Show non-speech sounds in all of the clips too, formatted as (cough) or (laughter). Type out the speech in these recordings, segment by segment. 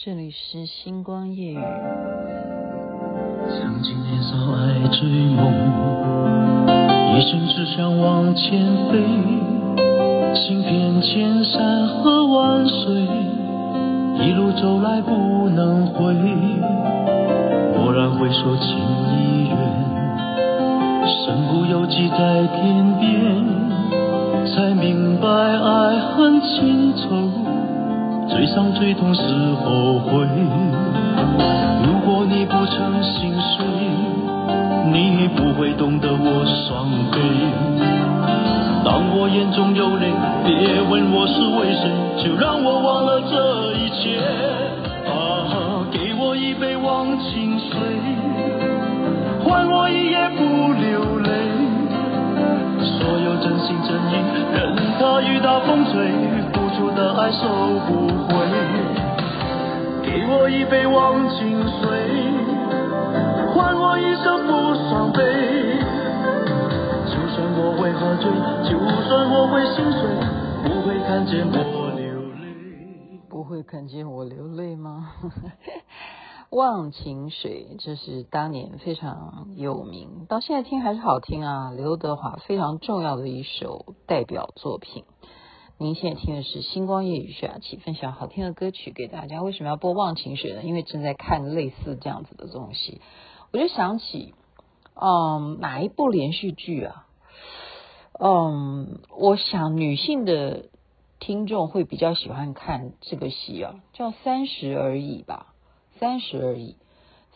这里是星光夜雨。曾经年少爱追梦，一生只想往前飞，行遍千山和万水，一路走来不能回。蓦然回首，情已远，身不由己在天边，才明白爱恨情仇。最伤最痛是后悔。如果你不曾心碎，你不会懂得我伤悲。当我眼中有泪，别问我是为谁，就让我忘了这一切。啊，给我一杯忘情水，换我一夜不流泪。所有真心真意，任它雨打风吹。出的爱收不回，给我一杯忘情水，换我一生不伤悲。就算我会喝醉，就算我会心碎，不会看见我流泪。不会看见我流泪吗？(laughs) 忘情水，这是当年非常有名，到现在听还是好听啊。刘德华非常重要的一首代表作品。您现在听的是星光夜雨徐雅琪分享好听的歌曲给大家。为什么要播《忘情水》呢？因为正在看类似这样子的东西，我就想起，嗯，哪一部连续剧啊？嗯，我想女性的听众会比较喜欢看这个戏啊，叫《三十而已》吧，《三十而已》。《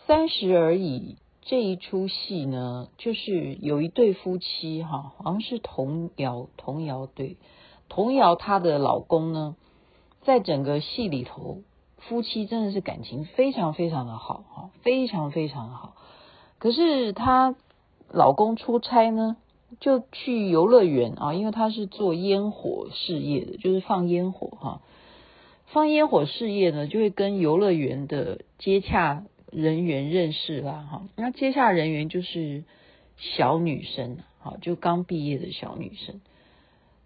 三十而已》这一出戏呢，就是有一对夫妻哈，好像是童谣，童谣对。童瑶她的老公呢，在整个戏里头，夫妻真的是感情非常非常的好哈，非常非常的好。可是她老公出差呢，就去游乐园啊，因为他是做烟火事业的，就是放烟火哈。放烟火事业呢，就会跟游乐园的接洽人员认识啦哈。那接洽人员就是小女生，好，就刚毕业的小女生。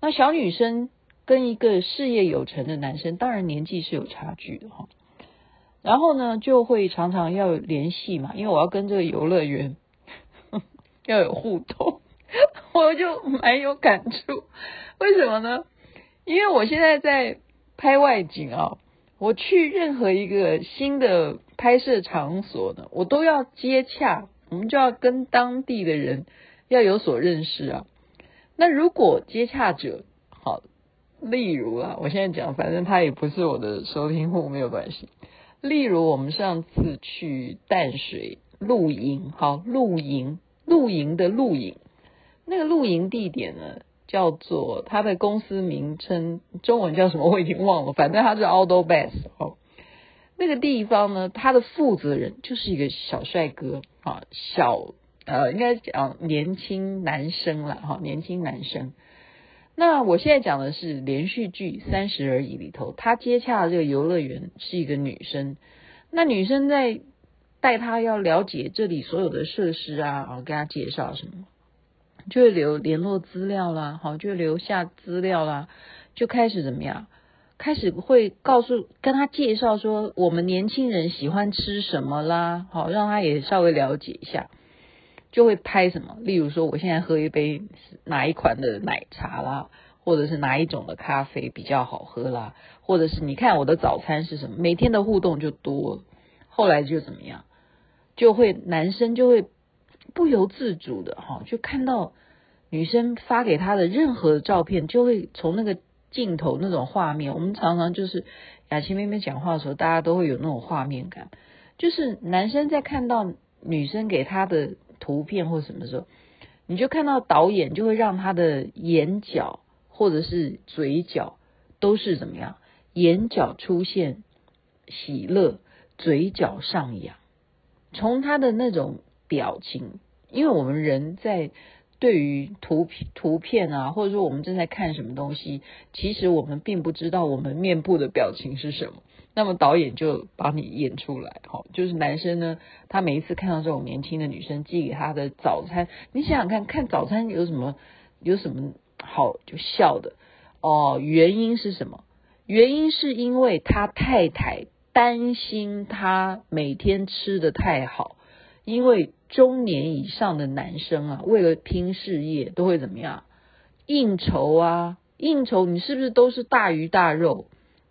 那小女生跟一个事业有成的男生，当然年纪是有差距的哈。然后呢，就会常常要联系嘛，因为我要跟这个游乐园 (laughs) 要有互动，(laughs) 我就蛮有感触。为什么呢？因为我现在在拍外景啊，我去任何一个新的拍摄场所呢，我都要接洽，我们就要跟当地的人要有所认识啊。那如果接洽者好，例如啊，我现在讲，反正他也不是我的收听户，没有关系。例如我们上次去淡水露营，好露营，露营的露营，那个露营地点呢，叫做他的公司名称，中文叫什么我已经忘了，反正他是 Outdoor Best 哦。那个地方呢，他的负责人就是一个小帅哥啊，小。呃，应该讲年轻男生了哈，年轻男生。那我现在讲的是连续剧《三十而已》里头，他接洽的这个游乐园是一个女生。那女生在带他要了解这里所有的设施啊，然后跟他介绍什么，就留联络资料啦，好，就留下资料啦，就开始怎么样？开始会告诉跟他介绍说，我们年轻人喜欢吃什么啦，好，让他也稍微了解一下。就会拍什么，例如说，我现在喝一杯哪一款的奶茶啦，或者是哪一种的咖啡比较好喝啦，或者是你看我的早餐是什么，每天的互动就多。后来就怎么样，就会男生就会不由自主的哈，就看到女生发给他的任何的照片，就会从那个镜头那种画面，我们常常就是雅琪妹妹讲话的时候，大家都会有那种画面感，就是男生在看到女生给他的。图片或什么时候，你就看到导演就会让他的眼角或者是嘴角都是怎么样？眼角出现喜乐，嘴角上扬。从他的那种表情，因为我们人在对于图片图片啊，或者说我们正在看什么东西，其实我们并不知道我们面部的表情是什么。那么导演就把你演出来，好，就是男生呢，他每一次看到这种年轻的女生寄给他的早餐，你想想看看早餐有什么有什么好就笑的哦？原因是什么？原因是因为他太太担心他每天吃得太好，因为中年以上的男生啊，为了拼事业，都会怎么样？应酬啊，应酬，你是不是都是大鱼大肉？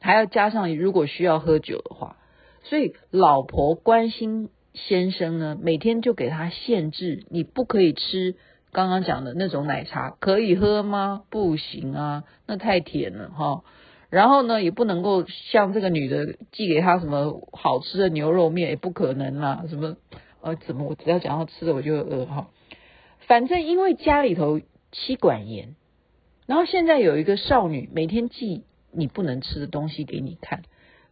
还要加上如果需要喝酒的话，所以老婆关心先生呢，每天就给他限制，你不可以吃刚刚讲的那种奶茶，可以喝吗？不行啊，那太甜了哈。然后呢，也不能够像这个女的寄给他什么好吃的牛肉面，也不可能啦。什么呃，怎么我只要讲到吃的我就饿哈。反正因为家里头妻管严，然后现在有一个少女每天寄你不能吃的东西给你看，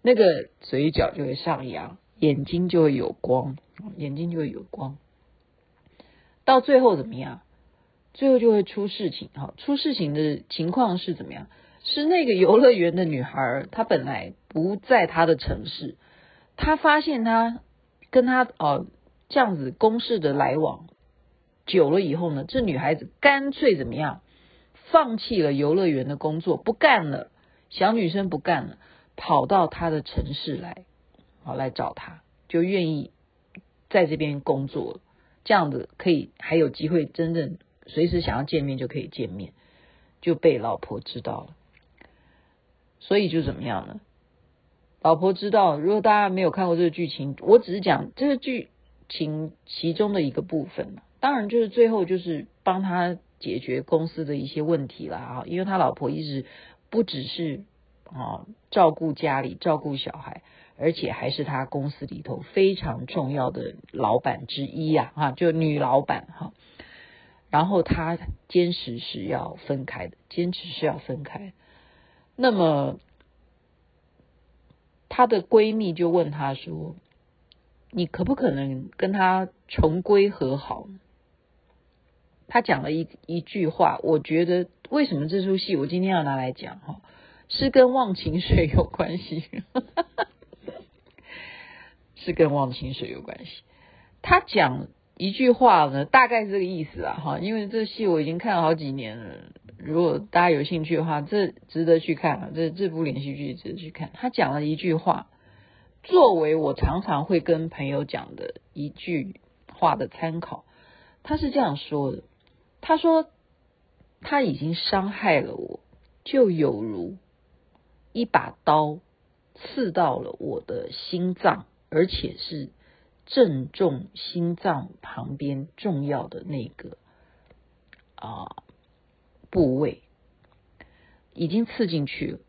那个嘴角就会上扬，眼睛就会有光，眼睛就会有光。到最后怎么样？最后就会出事情哈。出事情的情况是怎么样？是那个游乐园的女孩，她本来不在她的城市，她发现她跟她哦这样子公事的来往久了以后呢，这女孩子干脆怎么样，放弃了游乐园的工作，不干了，小女生不干了，跑到他的城市来，好来找他，就愿意在这边工作，这样子可以还有机会真正随时想要见面就可以见面，就被老婆知道了。所以就怎么样呢？老婆知道，如果大家没有看过这个剧情，我只是讲这个剧情其中的一个部分嘛。当然，就是最后就是帮他解决公司的一些问题了啊，因为他老婆一直不只是啊照顾家里、照顾小孩，而且还是他公司里头非常重要的老板之一呀，哈，就女老板哈。然后他坚持是要分开的，坚持是要分开。那么，她的闺蜜就问她说：“你可不可能跟他重归和好？”他讲了一一句话，我觉得为什么这出戏我今天要拿来讲哈，是跟忘情水有关系，(laughs) 是跟忘情水有关系。他讲一句话呢，大概是这个意思啊哈，因为这戏我已经看了好几年了。如果大家有兴趣的话，这值得去看啊！这这部连续剧值得去看。他讲了一句话，作为我常常会跟朋友讲的一句话的参考。他是这样说的：他说他已经伤害了我，就有如一把刀刺到了我的心脏，而且是正中心脏旁边重要的那个啊。部位已经刺进去了，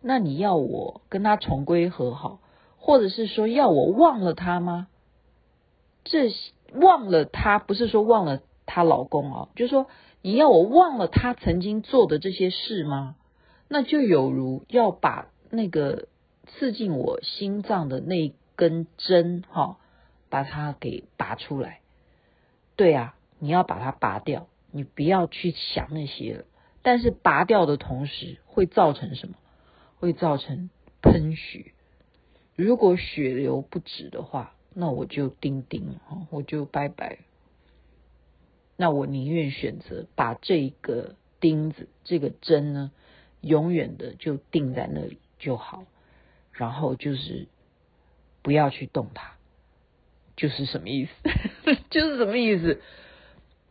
那你要我跟他重归和好，或者是说要我忘了他吗？这忘了他不是说忘了她老公哦，就说你要我忘了他曾经做的这些事吗？那就有如要把那个刺进我心脏的那根针哈，把它给拔出来。对啊，你要把它拔掉。你不要去想那些了，但是拔掉的同时会造成什么？会造成喷血。如果血流不止的话，那我就钉钉了，我就拜拜。那我宁愿选择把这个钉子、这个针呢，永远的就钉在那里就好，然后就是不要去动它。就是什么意思？(laughs) 就是什么意思？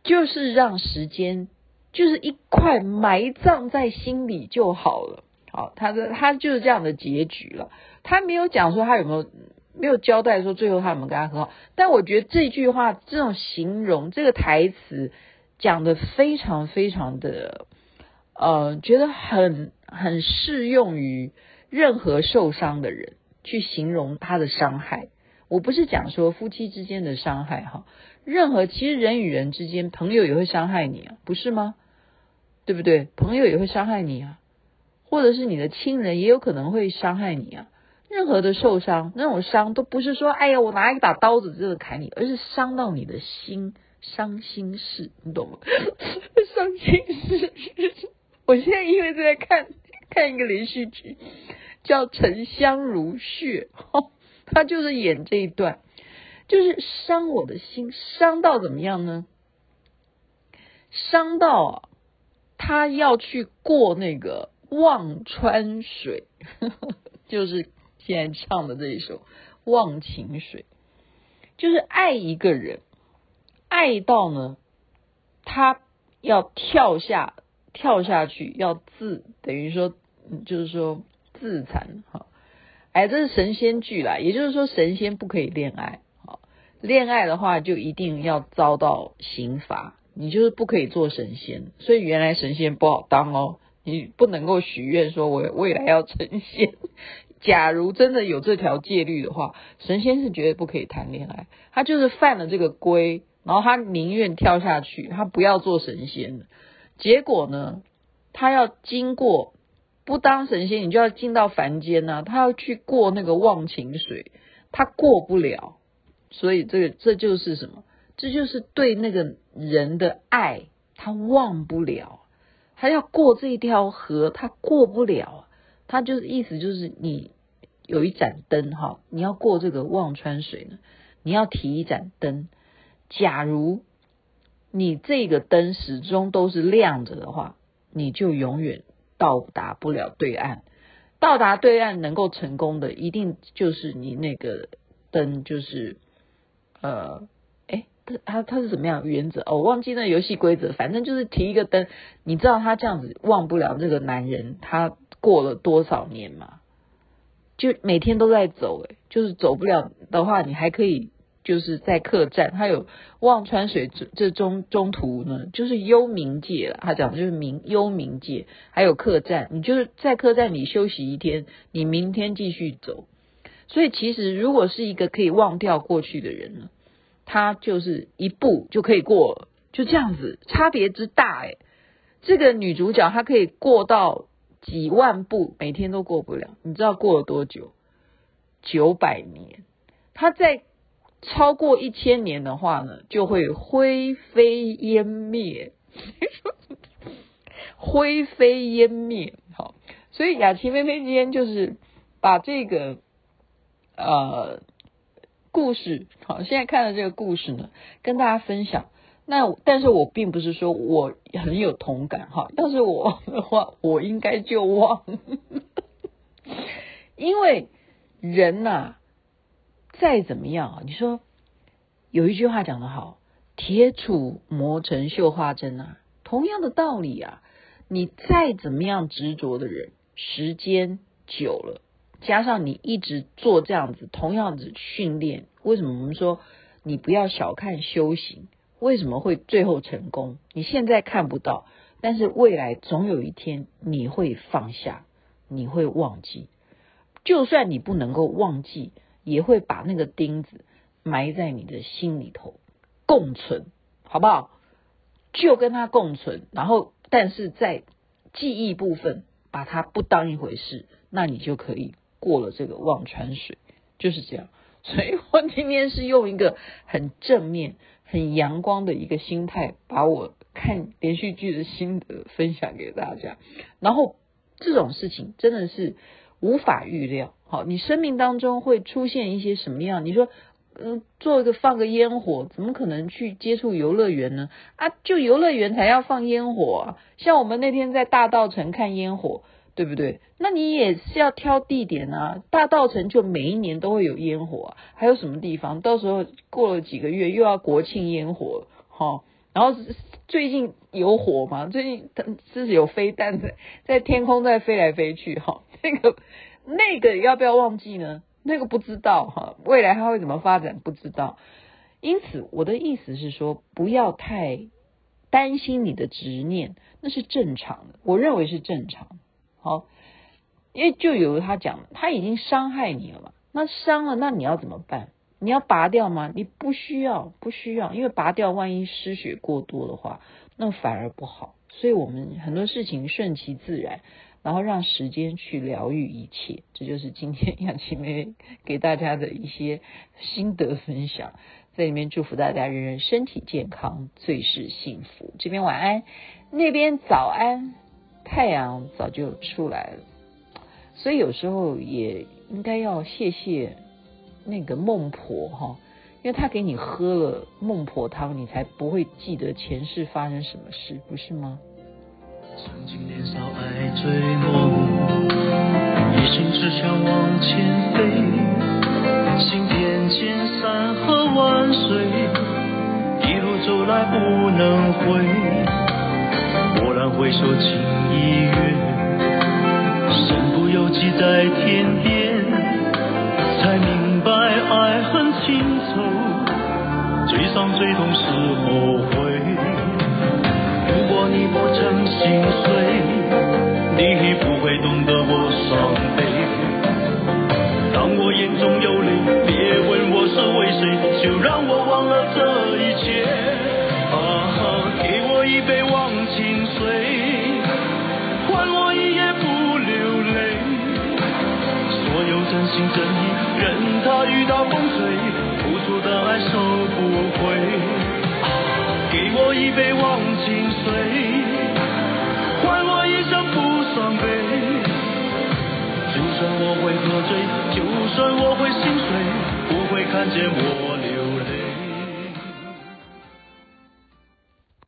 就是让时间，就是一块埋葬在心里就好了。好，他的他就是这样的结局了。他没有讲说他有没有没有交代说最后他有没有跟他和好。但我觉得这句话这种形容这个台词讲得非常非常的呃，觉得很很适用于任何受伤的人去形容他的伤害。我不是讲说夫妻之间的伤害哈。任何其实人与人之间，朋友也会伤害你啊，不是吗？对不对？朋友也会伤害你啊，或者是你的亲人也有可能会伤害你啊。任何的受伤，那种伤都不是说，哎呀，我拿一把刀子这个砍你，而是伤到你的心，伤心事，你懂吗？(laughs) 伤心事。我现在因为在看看一个连续剧，叫《沉香如屑》，(laughs) 他就是演这一段。就是伤我的心，伤到怎么样呢？伤到，他要去过那个忘川水，(laughs) 就是现在唱的这一首《忘情水》，就是爱一个人，爱到呢，他要跳下跳下去，要自等于说，就是说自残哈。哎，这是神仙剧啦，也就是说神仙不可以恋爱，哈，恋爱的话就一定要遭到刑罚，你就是不可以做神仙，所以原来神仙不好当哦。你不能够许愿说，我未来要成仙。假如真的有这条戒律的话，神仙是绝对不可以谈恋爱。他就是犯了这个规，然后他宁愿跳下去，他不要做神仙。结果呢，他要经过不当神仙，你就要进到凡间呐。他要去过那个忘情水，他过不了。所以这个这就是什么？这就是对那个人的爱，他忘不了。他要过这一条河，他过不了。他就是意思就是你有一盏灯哈，你要过这个忘川水呢，你要提一盏灯。假如你这个灯始终都是亮着的话，你就永远到达不了对岸。到达对岸能够成功的，一定就是你那个灯，就是呃。哎他他他是怎么样原则？哦，我忘记那游戏规则，反正就是提一个灯。你知道他这样子忘不了这个男人，他过了多少年嘛？就每天都在走，诶，就是走不了的话，你还可以就是在客栈，他有忘川水这中中途呢，就是幽冥界了。他讲的就是冥幽冥界，还有客栈，你就是在客栈里休息一天，你明天继续走。所以其实如果是一个可以忘掉过去的人呢？他就是一步就可以过，就这样子，差别之大诶。这个女主角她可以过到几万步，每天都过不了。你知道过了多久？九百年。它在超过一千年的话呢，就会灰飞烟灭，(laughs) 灰飞烟灭。好，所以雅琪妹妹今天就是把这个呃。故事好，现在看的这个故事呢，跟大家分享。那但是我并不是说我很有同感哈，要是我 (laughs) 的话，我应该就忘，(laughs) 因为人呐、再怎么样啊，你说有一句话讲得好，铁杵磨成绣花针啊，同样的道理啊，你再怎么样执着的人，时间久了。加上你一直做这样子，同样子训练，为什么我们说你不要小看修行？为什么会最后成功？你现在看不到，但是未来总有一天你会放下，你会忘记。就算你不能够忘记，也会把那个钉子埋在你的心里头，共存，好不好？就跟它共存，然后但是在记忆部分把它不当一回事，那你就可以。过了这个忘川水，就是这样。所以我今天是用一个很正面、很阳光的一个心态，把我看连续剧的心得分享给大家。然后这种事情真的是无法预料。好，你生命当中会出现一些什么样？你说，嗯，做一个放个烟火，怎么可能去接触游乐园呢？啊，就游乐园才要放烟火啊！像我们那天在大稻城看烟火。对不对？那你也是要挑地点啊。大稻城就每一年都会有烟火啊，还有什么地方？到时候过了几个月又要国庆烟火，哈。然后最近有火吗？最近它是有飞弹在在天空在飞来飞去，哈。(laughs) 那个那个要不要忘记呢？那个不知道哈，未来它会怎么发展不知道。因此我的意思是说，不要太担心你的执念，那是正常的，我认为是正常的。好，因为就有他讲，他已经伤害你了嘛，那伤了，那你要怎么办？你要拔掉吗？你不需要，不需要，因为拔掉，万一失血过多的话，那反而不好。所以我们很多事情顺其自然，然后让时间去疗愈一切。这就是今天杨琪妹妹给大家的一些心得分享，在里面祝福大家人人身体健康，最是幸福。这边晚安，那边早安。太阳早就出来了。所以有时候也应该要谢谢那个孟婆哈因为她给你喝了孟婆汤你才不会记得前世发生什么事不是吗？曾经年少爱追梦一心只想往前飞。行遍千山和万水一路走来不能回。回首情已远身不由己在天边才明白爱恨情仇最伤最痛是后悔。如果你不曾心碎你不 będzie.